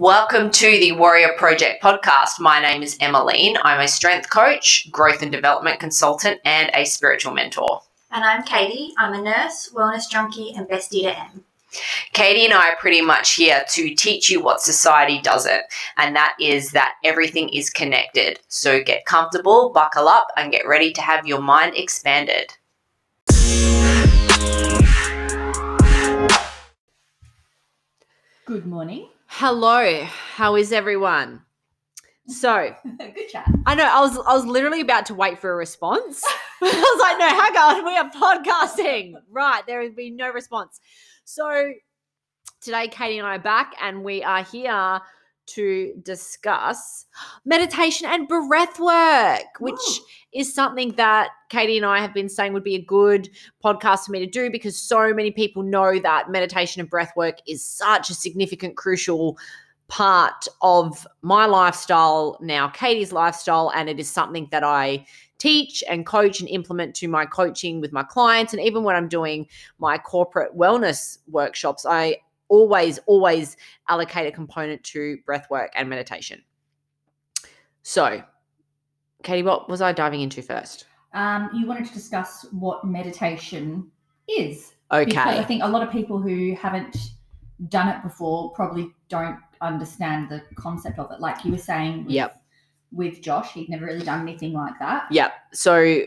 Welcome to the Warrior Project podcast. My name is Emmeline. I'm a strength coach, growth and development consultant, and a spiritual mentor. And I'm Caity. I'm a nurse, wellness junkie, and bestie to Emm. Caity and I are pretty much here to teach you what society doesn't, and that is that everything is connected. So get comfortable, buckle up, and get ready to have your mind expanded. Good morning. Hello, how is everyone? So, Good chat. I know I was I was literally about to wait for a response. I was like, no, hang on, we are podcasting. Right, there has been no response. So today, Caity and I are back, and we are here to discuss meditation and breath work, which Ooh. is something that Caity and I have been saying would be a good podcast for me to do because so many people know that meditation and breath work is such a significant, crucial part of my lifestyle now, Caity's lifestyle, and it is something that I teach and coach and implement to my coaching with my clients. And even when I'm doing my corporate wellness workshops, I always, always allocate a component to breath work and meditation. So, Caity, what was I diving into first? Um, you wanted to discuss what meditation is. Because I think a lot of people who haven't done it before probably don't understand the concept of it. Like you were saying Yep. With Josh, he'd never really done anything like that. Yep. So,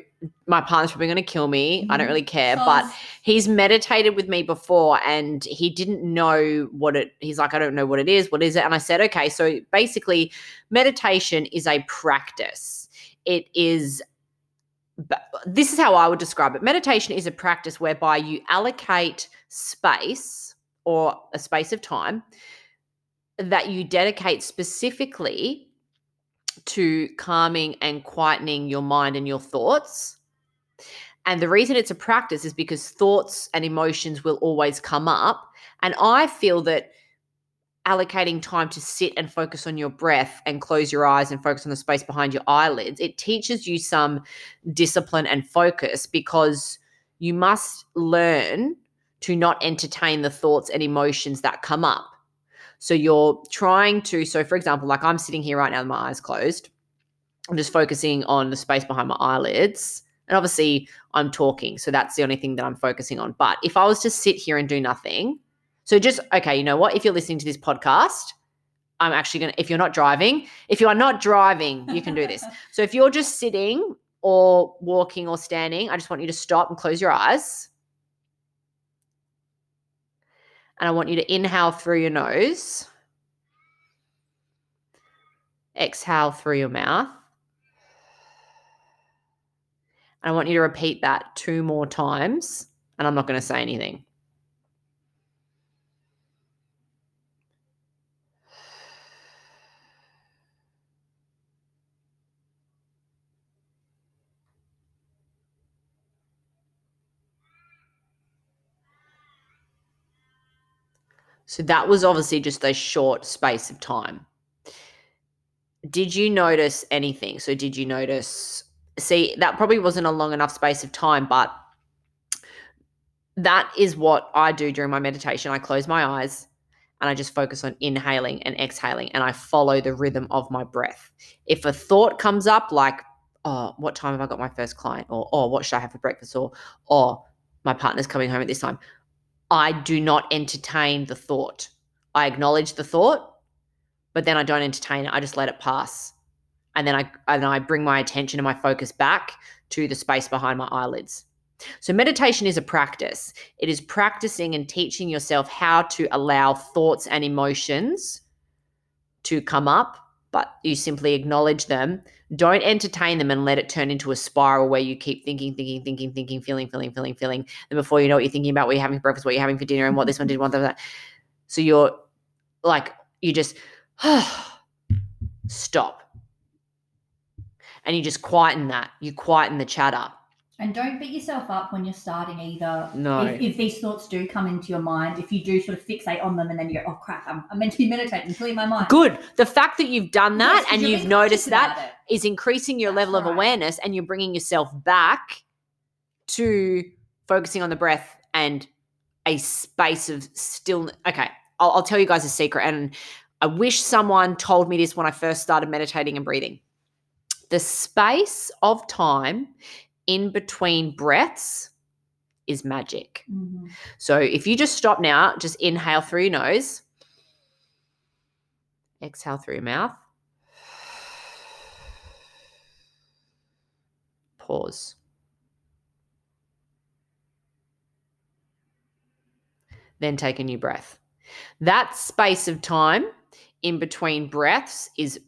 my partner's probably going to kill me. I don't really care, but he's meditated with me before and he didn't know what it he's like i don't know what it is what is it and i said okay so basically meditation is a practice it is this is how i would describe it meditation is a practice whereby you allocate space or a space of time that you dedicate specifically to calming and quietening your mind and your thoughts and the reason it's a practice is because thoughts and emotions will always come up. And I feel that allocating time to sit and focus on your breath and close your eyes and focus on the space behind your eyelids, it teaches you some discipline and focus because you must learn to not entertain the thoughts and emotions that come up. So you're trying to, so for example, like I'm sitting here right now with my eyes closed. I'm just focusing on the space behind my eyelids. And obviously, I'm talking. So that's the only thing that I'm focusing on. But if I was to sit here and do nothing, so just, okay, you know what? If you're listening to this podcast, I'm actually going to, if you're not driving, if you are not driving, you can do this. So if you're just sitting or walking or standing, I just want you to stop and close your eyes. And I want you to inhale through your nose, exhale through your mouth. And I want you to repeat that two more times. And I'm not going to say anything. So that was obviously just a short space of time. Did you notice anything? So, did you notice? See, that probably wasn't a long enough space of time, but that is what I do during my meditation. I close my eyes and I just focus on inhaling and exhaling and I follow the rhythm of my breath. If a thought comes up like, oh, what time have I got my first client? Or, oh, what should I have for breakfast? Or, oh, my partner's coming home at this time. I do not entertain the thought. I acknowledge the thought, but then I don't entertain it. I just let it pass. And then I and I bring my attention and my focus back to the space behind my eyelids. So meditation is a practice. It is practicing and teaching yourself how to allow thoughts and emotions to come up, but you simply acknowledge them. Don't entertain them and let it turn into a spiral where you keep thinking, thinking, thinking, thinking, feeling, feeling, feeling, feeling. And before you know it, you're thinking about what you're having for breakfast, what you're having for dinner, and what this one did, what that. So you're like, you just stop. And you just quieten that. You quieten the chatter. And don't beat yourself up when you're starting either. No. If, if these thoughts do come into your mind, if you do sort of fixate on them and then you go, oh crap, I'm, I'm meant to be meditating clear my mind. Good. The fact that you've done that Yes, and you've noticed that it. is increasing your That's level of awareness and you're bringing yourself back to focusing on the breath and a space of stillness. Okay, I'll, I'll tell you guys a secret. And I wish someone told me this when I first started meditating and breathing. The space of time in between breaths is magic. Mhm. So if you just stop now, just inhale through your nose, exhale through your mouth, pause. Then take a new breath. That space of time in between breaths is,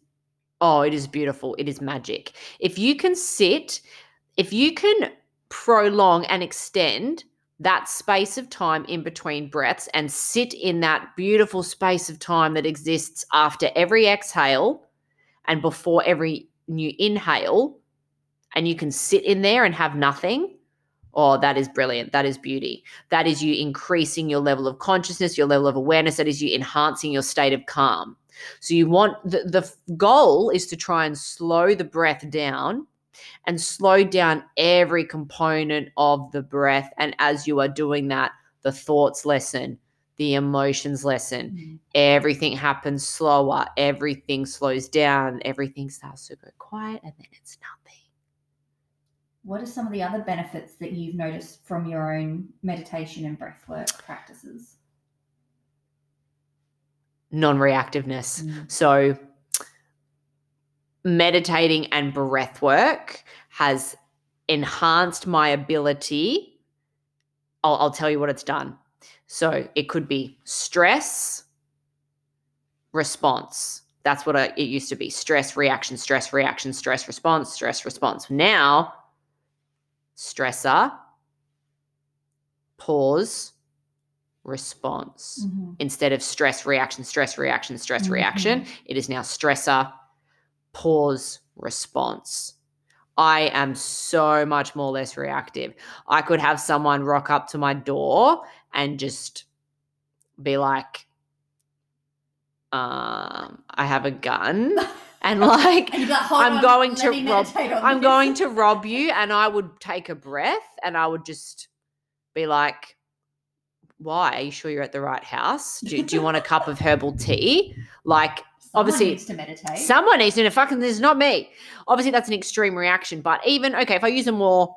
oh, it is beautiful. It is magic. If you can sit, if you can prolong and extend that space of time in between breaths and sit in that beautiful space of time that exists after every exhale and before every new inhale, and you can sit in there and have nothing. Oh, that is brilliant. That is beauty. That is you increasing your level of consciousness, your level of awareness. That is you enhancing your state of calm. So, you want the, the goal is to try and slow the breath down and slow down every component of the breath. And as you are doing that, the thoughts lessen, the emotions lessen, Mhm. everything happens slower, everything slows down, everything starts to go quiet, and then it's nothing. What are some of the other benefits that you've noticed from your own meditation and breathwork practices? Non reactiveness. Mm. So, meditating and breath work has enhanced my ability. I'll, I'll tell you what it's done. So, it could be stress, response. That's what I, it used to be stress, reaction, stress, reaction, stress, response, stress, response. Now, stressor, pause, response Mhm. instead of stress reaction stress reaction stress Mhm. reaction it is now stressor pause response i am so much more less reactive i could have someone rock up to my door and just be like um i have a gun and like And like, I'm on, going to rob- I'm this." going to rob you. And I would take a breath and I would just be like, why? Are you sure you're at the right house? Do, do you want a cup of herbal tea? Like, obviously, needs to meditate. someone needs to fucking, this is not me. Obviously, that's an extreme reaction. But even, okay, if I use a more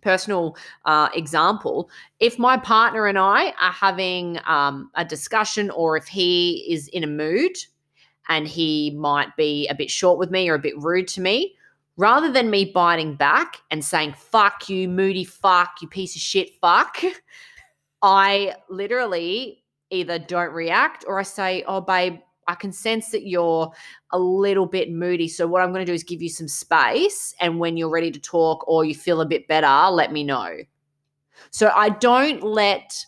personal uh, example, if my partner and I are having um, a discussion or if he is in a mood and he might be a bit short with me or a bit rude to me, rather than me biting back and saying, fuck you, moody fuck, you piece of shit fuck, I literally either don't react or I say, oh, babe, I can sense that you're a little bit moody. So, what I'm going to do is give you some space. And when you're ready to talk or you feel a bit better, let me know. So, I don't let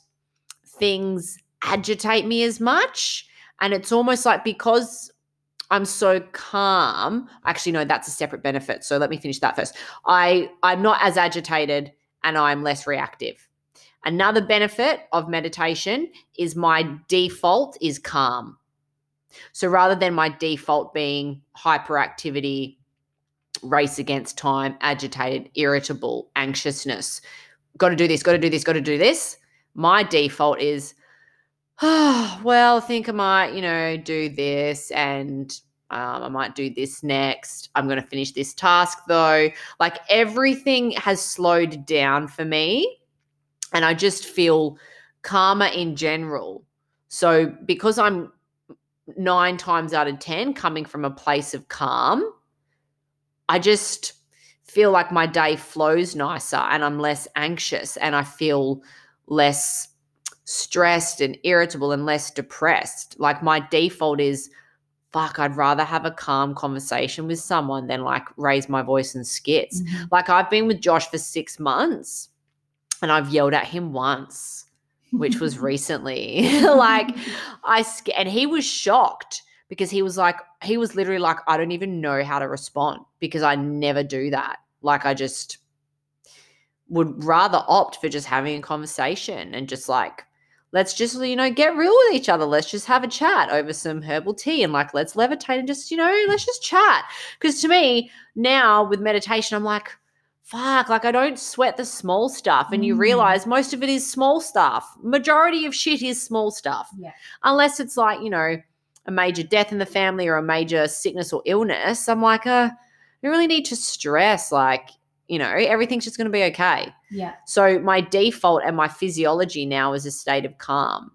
things agitate me as much. And it's almost like because I'm so calm, actually, no, that's a separate benefit. So, let me finish that first. I, I'm not as agitated and I'm less reactive. Another benefit of meditation is my default is calm. So rather than my default being hyperactivity, race against time, agitated, irritable, anxiousness, got to do this, got to do this, got to do this, my default is, oh, well, I think I might, you know, do this and um, I might do this next. I'm going to finish this task though. Like everything has slowed down for me and I just feel calmer in general. So because I'm nine times out of 10 coming from a place of calm, I just feel like my day flows nicer and I'm less anxious and I feel less stressed and irritable and less depressed. Like my default is, fuck, I'd rather have a calm conversation with someone than like raise my voice and skits. Mhm. Like I've been with Josh for six months and I've yelled at him once, which was recently. like I and he was shocked because he was like he was literally like I don't even know how to respond because I never do that. Like I just would rather opt for just having a conversation and just like let's just you know get real with each other. Let's just have a chat over some herbal tea and like let's levitate and just you know let's just chat. Because to me now with meditation I'm like fuck like I don't sweat the small stuff and you Mm. realize most of it is small stuff. Majority of shit is small stuff Yeah. unless it's like you know a major death in the family or a major sickness or illness, I'm like, uh, don't really need to stress. Like, you know, everything's just going to be okay. Yeah. So my default and my physiology now is a state of calm.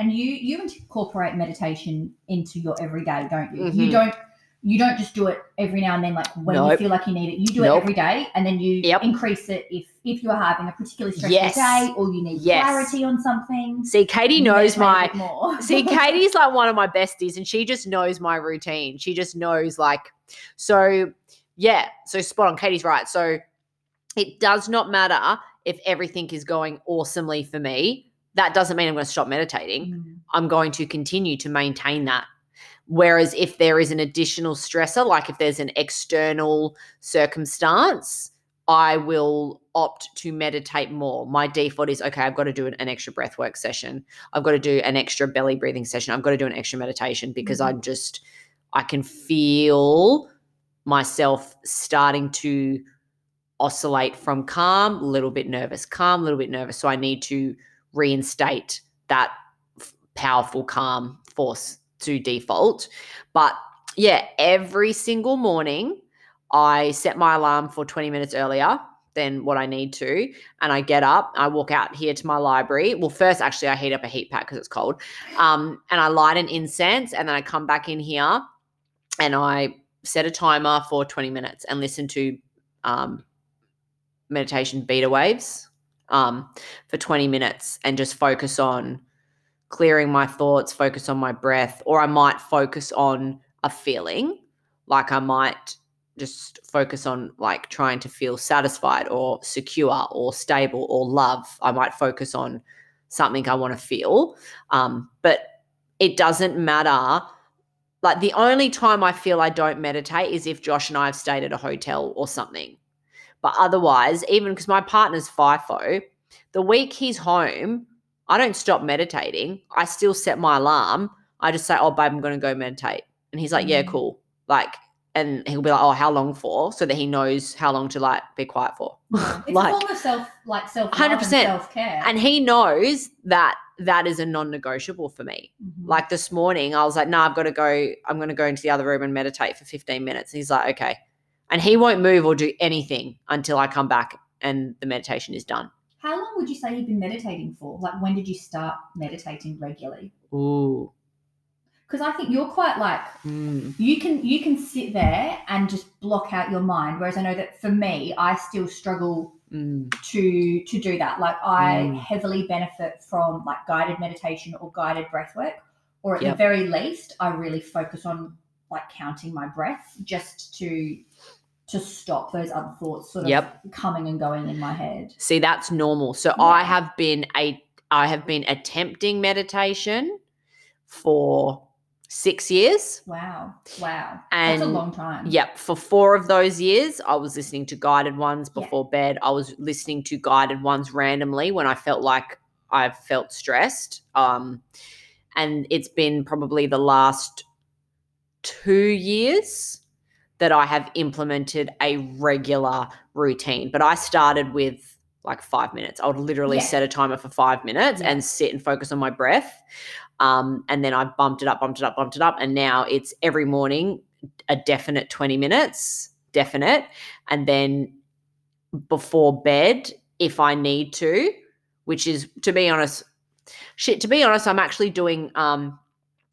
And you you incorporate meditation into your everyday, don't you? Mhm. You don't you don't just do it every now and then, like when you feel like you need it. You do Nope. it every day, and then you Yep. increase it if if you are having a particularly stressful Yes. day or you need Yes. clarity on something. See, Caity knows my more. See, Caity's like one of my besties, and she just knows my routine. She just knows, like, so yeah. So spot on. Caity's right. So it does not matter if everything is going awesomely for me. That doesn't mean I'm going to stop meditating. Mm. I'm going to continue to maintain that. Whereas if there is an additional stressor, like if there's an external circumstance, I will opt to meditate more. My default is okay, I've got to do an, an extra breath work session. I've got to do an extra belly breathing session. I've got to do an extra meditation because mm-hmm. I'm just, I can feel myself starting to oscillate from calm, a little bit nervous, calm, a little bit nervous. So I need to reinstate that powerful calm force to default. But yeah, every single morning I set my alarm for 20 minutes earlier than what I need to. And I get up, I walk out here to my library. Well, first, actually, I heat up a heat pack because it's cold. Um, and I light an incense and then I come back in here and I set a timer for 20 minutes and listen to um, meditation beta waves um, for 20 minutes and just focus on clearing my thoughts, focus on my breath, or I might focus on a feeling. Like I might just focus on like trying to feel satisfied or secure or stable or love. I might focus on something I want to feel. Um, but it doesn't matter. Like the only time I feel I don't meditate is if Josh and I have stayed at a hotel or something. But otherwise, even because my partner's FIFO, the week he's home, I don't stop meditating. I still set my alarm. I just say, "Oh, babe, I'm going to go meditate," and he's like, "Yeah, Mm. cool." Like, and he'll be like, "Oh, how long for?" So that he knows how long to like be quiet for. It's Like- a form of self, like self, 100%. self care. And he knows that that is a non-negotiable for me. Like this morning, I was like, "No, I've got to go. I'm going to go into the other room and meditate for 15 minutes." And he's like, "Okay," and he won't move or do anything until I come back and the meditation is done. How long would you say you've been meditating for? Like, when did you start meditating regularly? Ooh. Because I think you're quite like Mm. you can you can sit there and just block out your mind. Whereas I know that for me, I still struggle Mm. to to do that. Like I Mm. heavily benefit from like guided meditation or guided breath work, or at Yep. the very least, I really focus on like counting my breath just to to stop those other thoughts sort of Yep. coming and going in my head. See, that's normal. So I have been a I have been attempting meditation for six years. Wow, wow, And that's a long time. Yep. For four of those years, I was listening to guided ones Yeah. before bed. I was listening to guided ones randomly when I felt like I felt stressed. Um, and it's been probably the last two years that I have implemented a regular routine. But I started with like five minutes. I would literally Yeah. set a timer for five minutes Yeah. and sit and focus on my breath. Um, and then I bumped it up, bumped it up, bumped it up. And now it's every morning a definite 20 minutes, definite. And then before bed, if I need to, which is to be honest, shit, to be honest, I'm actually doing um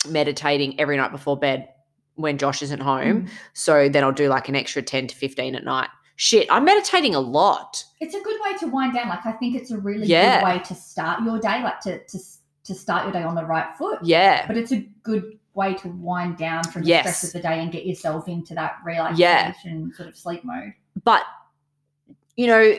meditating every night before bed when Josh isn't home. Mm. So then I'll do like an extra 10 to 15 at night. Shit, I'm meditating a lot. It's a good way to wind down. Like I think it's a really Yeah. good way to start your day, like to to to start your day on the right foot. Yeah. But it's a good way to wind down from the Yes. stress of the day and get yourself into that Yeah. relaxation sort of sleep mode. But, you know,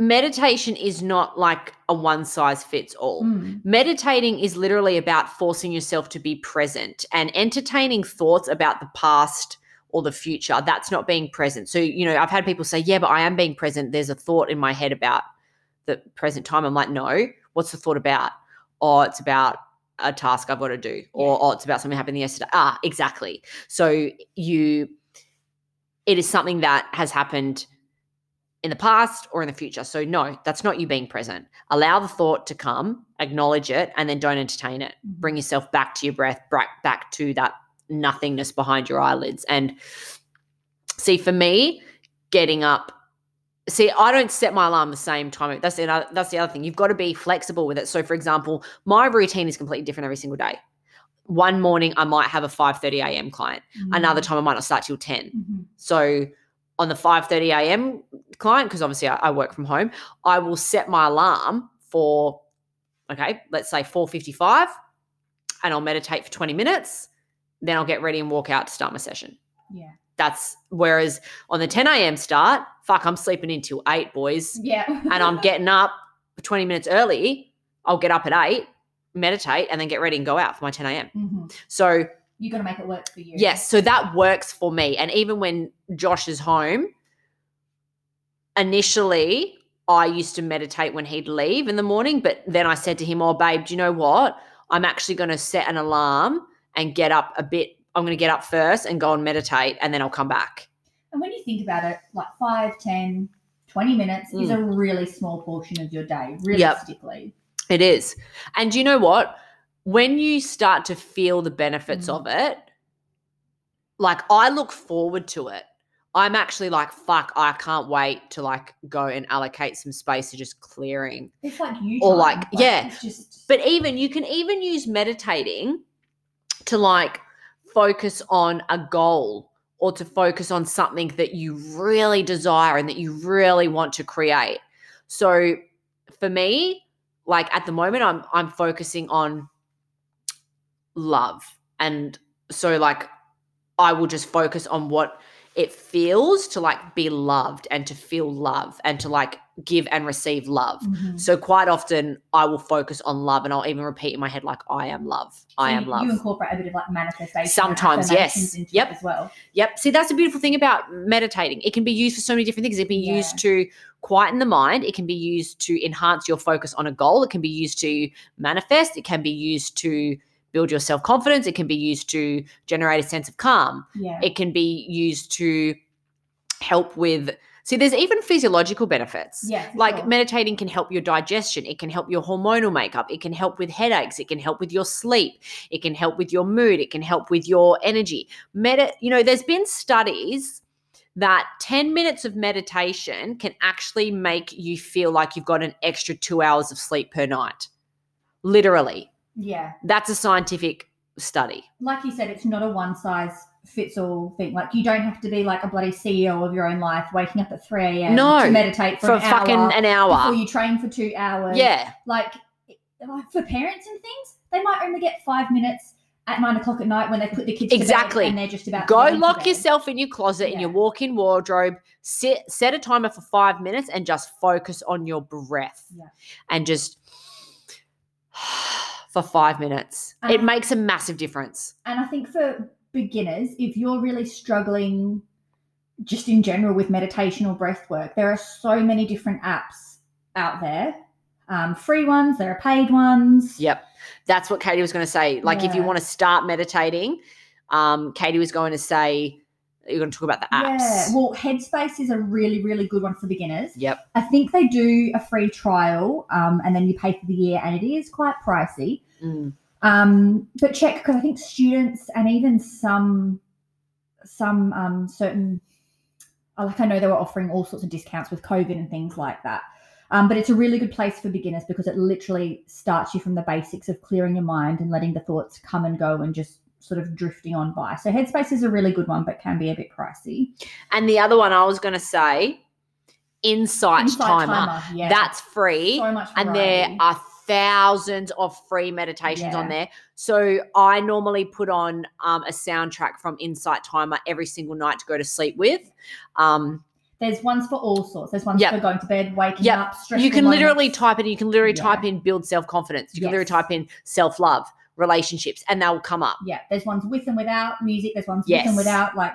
meditation is not like a one size fits all. Mm. Meditating is literally about forcing yourself to be present and entertaining thoughts about the past or the future. That's not being present. So, you know, I've had people say, Yeah, but I am being present. There's a thought in my head about the present time. I'm like, No, what's the thought about? Oh, it's about a task I've got to do, or oh, it's about something happened yesterday. Ah, exactly. So, you, it is something that has happened in the past or in the future. So, no, that's not you being present. Allow the thought to come, acknowledge it, and then don't entertain it. Mm-hmm. Bring yourself back to your breath, back, back to that nothingness behind your eyelids. And see, for me, getting up, see, I don't set my alarm the same time. That's the, other- that's the other thing. You've got to be flexible with it. So, for example, my routine is completely different every single day. One morning, I might have a 5:30 a.m. client. Another time, I might not start till 10. Mhm. So on the 5:30 a.m. client, because obviously I, I work from home, I will set my alarm for okay, let's say 4:55, and I'll meditate for 20 minutes. Then I'll get ready and walk out to start my session. Yeah. That's whereas on the 10 a.m. start, fuck, I'm sleeping until eight, boys, Yeah. and I'm getting up 20 minutes early. I'll get up at eight, meditate, and then get ready and go out for my 10 a.m. Mhm. So You got to make it work for you. Yes, so that works for me. And even when Josh is home, initially I used to meditate when he'd leave in the morning, but then I said to him, "Oh, babe, do you know what? I'm actually going to set an alarm and get up a bit. I'm going to get up first and go and meditate, and then I'll come back." And when you think about it, like 5, 10, 20 minutes is Mm. a really small portion of your day, realistically. It is. And do you know what? When you start to feel the benefits Mm. of it, like I look forward to it. I'm actually like, fuck, I can't wait to like go and allocate some space to just clearing. It's like you Or time. like- yeah. Just But even you can even use meditating to like focus on a goal or to focus on something that you really desire and that you really want to create. So for me, like at the moment I'm I'm focusing on love. And so like I will just focus on what it feels to like be loved and to feel love and to like give and receive love. Mhm. So quite often I will focus on love and I'll even repeat in my head like I am love. I So am you- love. You incorporate a bit of like manifestation. Sometimes, yes. Yep. As well. Yep. See, that's the beautiful thing about meditating. It can be used for so many different things. It can be used to quieten the mind. It can be used to enhance your focus on a goal. It can be used to manifest. It can be used to build your self confidence. It can be used to generate a sense of calm. Yeah. It can be used to help with. See, there's even physiological benefits. yeah. Like sure. meditating can help your digestion, it can help your hormonal makeup, it can help with headaches, it can help with your sleep, it can help with your mood, it can help with your energy. Medi- you know, there's been studies that 10 minutes of meditation can actually make you feel like you've got an extra 2 hours of sleep per night. Literally. Yeah. That's a scientific study. Like you said, it's not a one size fits all thing. Like you don't have to be like a bloody CEO of your own life, waking up at 3 a.m. No, to meditate for, For an fucking hour an before you train for two hours. Yeah. Like, for parents and things, they might only get five minutes at nine o'clock at night when they put the kids Exactly. to bed and they're just about Go lock yourself in your closet in your walk-in wardrobe. Sit set a timer for five minutes and just focus on your breath. Yeah. And just for five minutes. And it makes a massive difference. And I think for beginners, if you're really struggling just in general with meditation or breath work, there are so many different apps out there. Um, free ones, there are paid ones. Yep. That's what Caity was going to say. Like if you want to start meditating, um, Caity was going to say you're going to talk about the apps. Yeah. Well, Headspace is a really, really good one for beginners. Yep. I think they do a free trial um, and then you pay for the year, and it is quite pricey. Mm. Um, but check because I think students and even some some um, certain uh, like I know they were offering all sorts of discounts with COVID and things like that. Um, but it's a really good place for beginners because it literally starts you from the basics of clearing your mind and letting the thoughts come and go and just sort of drifting on by. So Headspace is a really good one, but can be a bit pricey. And the other one I was going to say, Insight, Insight Timer. yeah, That's free. so much and there are thousands of free meditations on there. So I normally put on um, a soundtrack from Insight Timer every single night to go to sleep with. Um, There's ones for all sorts. There's ones Yep. for going to bed, waking Yep. up, you can literally type in. You can literally Yeah. type in build self confidence. You can literally type in self love, relationships, and they'll come up. Yeah, there's ones with and without music. There's ones Yes. with and without like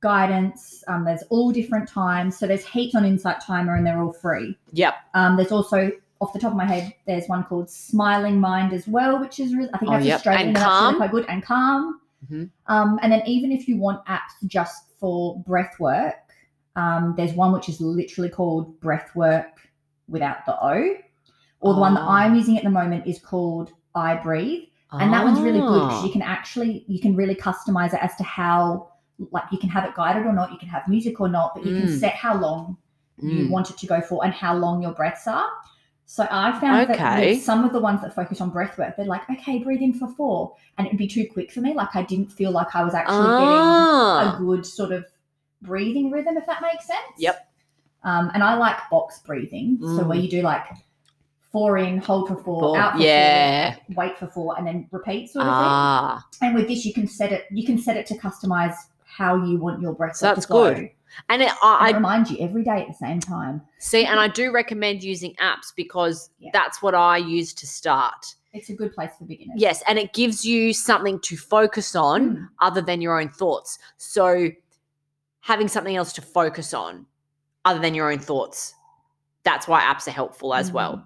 guidance. Um, there's all different times. So there's heaps on Insight Timer, and they're all free. Yep. Um, there's also off the top of my head, there's one called Smiling Mind as well, which is really I think Oh, that's yep. Australian. And Calm. quite good and calm. Mhm. Um, and then even if you want apps just for breath work, Um, there's one which is literally called breath work without the O, or the one that Oh. I'm using at the moment is called iBreathe, and that one's really good because Ah. you can actually you can really customize it as to how like you can have it guided or not, you can have music or not, but you can Mm. set how long you Mm. want it to go for and how long your breaths are. So I found that with some of the ones that focus on breath work, they're like, okay, breathe in for four. And it'd be too quick for me. Like I didn't feel like I was actually getting Ah. a good sort of breathing rhythm, if that makes sense. Yep. Um, and I like box breathing. So Mm. where you do like four in, hold for four, Four. out for Yeah. four, wait for four, and then repeat sort of Ah. thing. And with this you can set it you can set it to customize how you want your breath So that's to good. And it, And I, it reminds you every day at the same time. see, and I do recommend using apps because Yeah. that's what I use to start. It's a good place for beginners. Yes, and it gives you something to focus on Mm. other than your own thoughts. So having something else to focus on other than your own thoughts. That's why apps are helpful as well.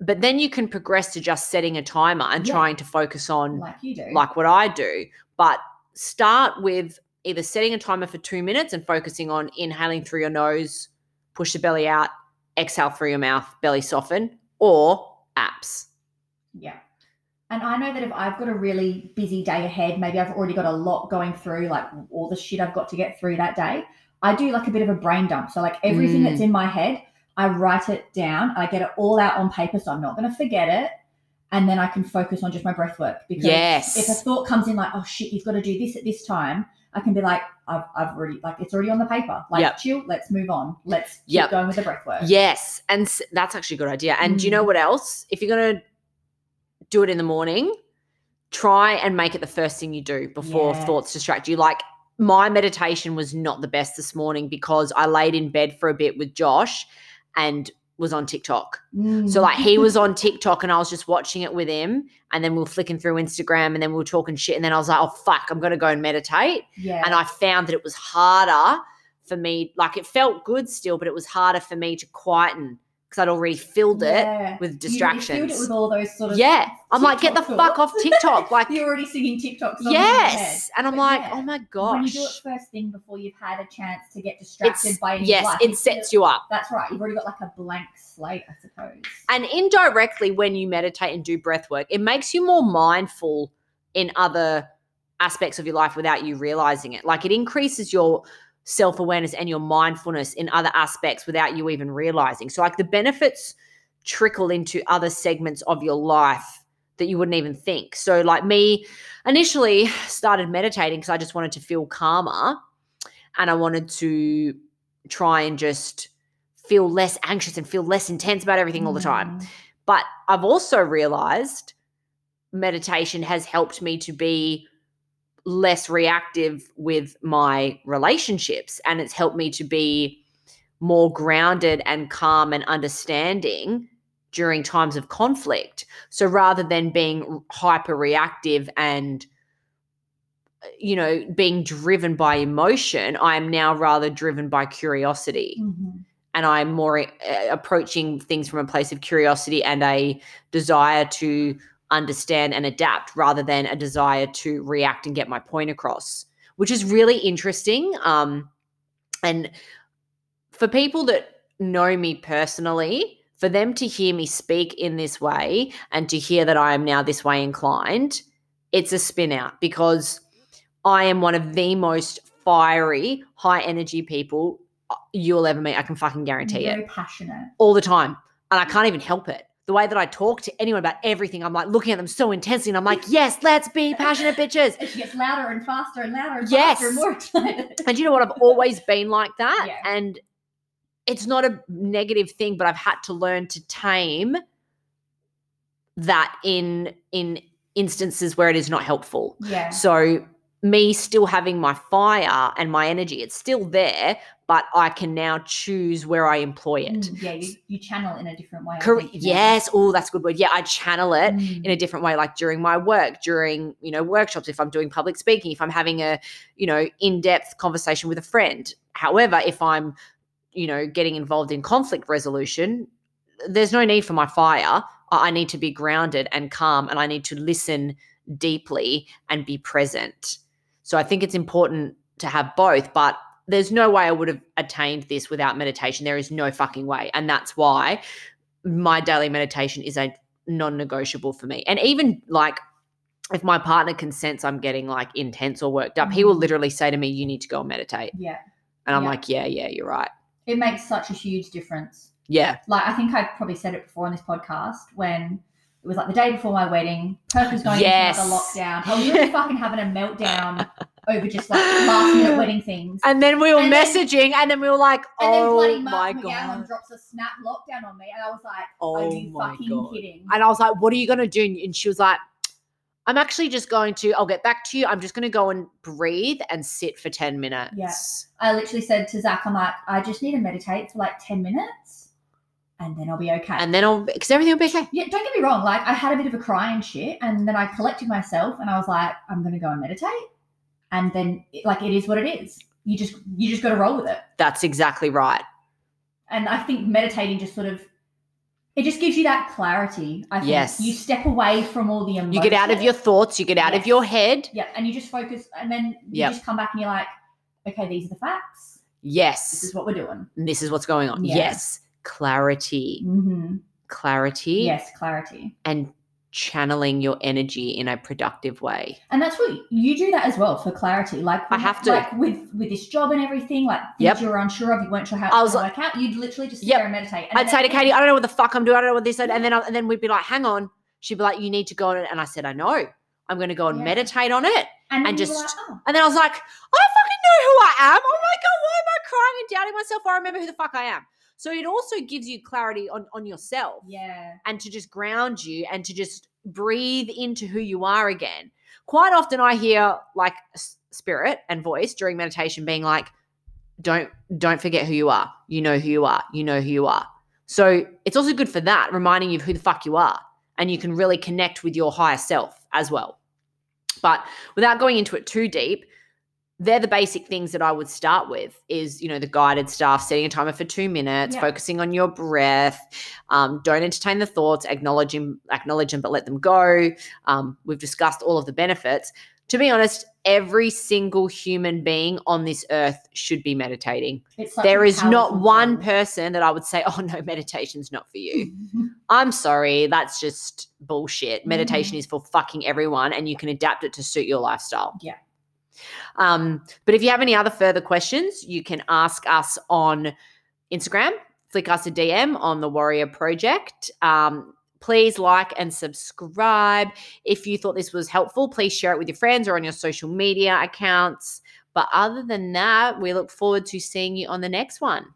But then you can progress to just setting a timer and Yeah. trying to focus on like you do. like what I do. But start with either setting a timer for two minutes and focusing on inhaling through your nose, push the belly out, exhale through your mouth, belly soften, or apps. yeah. And I know that if I've got a really busy day ahead, maybe I've already got a lot going through, like all the shit I've got to get through that day, I do like a bit of a brain dump. So like everything Mm. that's in my head, I write it down. I get it all out on paper, so I'm not going to forget it. And then I can focus on just my breath work. Because Yes. if a thought comes in like, oh shit, you've got to do this at this time, I can be like, I've, I've already like it's already on the paper. Like Yep. chill, let's move on. Let's keep Yep. going with the breath work. Yes, and that's actually a good idea. And do you know Mm. what else? If you're going to do it in the morning, try and make it the first thing you do before Yeah. thoughts distract you. Like my meditation was not the best this morning because I laid in bed for a bit with Josh and was on TikTok. So Mm. like he was on TikTok and I was just watching it with him and then we are flicking through Instagram and then we are talking shit and then I was like, "Oh fuck, I'm going to go and meditate." yeah. and I found that it was harder for me. Like it felt good still, but it was harder for me to quieten because I'd already filled it Yeah. with You- You, filled it with all those sort of yeah, I'm like, get the TikTok fuck off. TikTok. Like, You're already singing TikTok songs. in your yes, and I'm But like, yeah, oh my gosh. When you do it first thing before you've had a chance to get distracted it's by yes, life, it sets you up. That's right. You've already got like a blank slate, I suppose. And indirectly, when you meditate and do breath work, it makes you more mindful in other aspects of your life without you realizing it. Like it increases your self awareness and your mindfulness in other aspects without you even realizing. So, like the benefits trickle into other segments of your life that you wouldn't even think. So, like me, initially started meditating because I just wanted to feel calmer and I wanted to try and just feel less anxious and feel less intense about everything all the time. Mm. But I've also realized meditation has helped me to be less reactive with my relationships and it's helped me to be more grounded and calm and understanding during times of conflict. So rather than being hyper reactive and you know being driven by emotion, I am now rather driven by curiosity Mhm. and I'm more uh, approaching things from a place of curiosity and a desire to understand and adapt rather than a desire to react and get my point across, which is really interesting. Um, and for people that know me personally, for them to hear me speak in this way and to hear that I am now this way inclined, it's a spin out because I am one of the most fiery, high energy people uh, you'll ever meet. I can fucking guarantee it Very passionate. all the time. And I can't even help it. The way that I talk to anyone about everything, I'm like looking at them so intensely and I'm like, yes, let's be passionate bitches. It gets louder and faster and louder and Yes. faster and more excited. And you know what? I've always been like that. Yeah. And it's not a negative thing, but I've had to learn to tame that in in instances where it is not helpful. yeah. So me still having my fire and my energy, it's still there, but I can now choose where I employ it. Mm, yeah, you, you channel in a different way. Cor- yes. Oh, that's a good word. Yeah, I channel it Mm. in a different way, like during my work, during, you know, workshops, if I'm doing public speaking, if I'm having a, you know, in-depth conversation with a friend. However, if I'm, you know, getting involved in conflict resolution, there's no need for my fire. I I need to be grounded and calm and I need to listen deeply and be present. So I think it's important to have both, but there's no way I would have attained this without meditation. There is no fucking way. And that's why my daily meditation is a non negotiable for me. And even like, if my partner can sense I'm getting like intense or worked up, he will Mhm. literally say to me, You need to go and meditate. Yeah. And I'm Yeah. like, Yeah, yeah, you're right. It makes such a huge difference. Yeah. Like I think I've probably said it before on this podcast when it was like the day before my wedding, Perth was going Yes. into another lockdown. I was really fucking having a meltdown over just like last minute wedding things. And then we were And then- messaging, and then we were like, And then Oh bloody my Mark McGowan God. drops a snap lockdown on me, and I was like, Oh "Are you my fucking God. kidding?" And I was like, What are you going to do? And she was like, I'm actually just going to, I'll get back to you. I'm just going to go and breathe and sit for 10 minutes. Yes. I literally said to Zach, "I'm like, I just need to meditate for like ten minutes, and then I'll be okay." And then I'll, because everything will be okay. yeah, don't get me wrong. Like I had a bit of a cry and shit, and then I collected myself, and I was like, "I'm gonna go and meditate," and then like it is what it is. You just you just got to roll with it. That's exactly right. And I think meditating just sort of it just gives you that clarity. I think Yes. you step away from all the emotion. You get out of your thoughts, you get out of your head. yeah, and you just focus, and then you Yep. just come back and you're like, okay, these are the facts. Yes. This is what we're doing. And this is what's going on. Yeah. Yes. Clarity. hmm Clarity. Yes, clarity. And channeling your energy in a productive way. And that's what you do that as well for clarity. Like I have to. like with with this job and everything, like things Yep. you were unsure of, you weren't sure how I it was to work out. You'd literally just sit Yep. there and meditate. And I'd say to Caity, I don't know what the fuck I'm doing. I don't know what this is. And then, I, and then we'd be like, hang on. She'd be like, you need to go on it. And I said, I know. I'm going to go and Yeah. meditate on it. and, and then you were just- like, oh, And then I was like, I fucking know who I am. Oh my God, why am I crying and doubting myself? I remember who the fuck I am. So it also gives you clarity on, on yourself yeah, and to just ground you and to just breathe into who you are again. Quite often I hear like spirit and voice during meditation being like, don't don't forget who you are. You know who you are. You know who you are. So it's also good for that, reminding you of who the fuck you are. And you can really connect with your higher self as well. But without going into it too deep, they're the basic things that I would start with is, you know, the guided stuff, setting a timer for two minutes, Yeah. focusing on your breath, um, don't entertain the thoughts, acknowledge them, acknowledge them, but let them go. Um, we've discussed all of the benefits. To be honest, every single human being on this earth should be meditating. there is not one tool. person that I would say, oh no, meditation's not for you. I'm sorry, that's just bullshit. Meditation is for fucking everyone and you can adapt it to suit your lifestyle. Yeah. Um, but if you have any other further questions, you can ask us on Instagram, flick us a DM on the Warrior Project. Um, please like and subscribe. If you thought this was helpful, please share it with your friends or on your social media accounts. But other than that, we look forward to seeing you on the next one.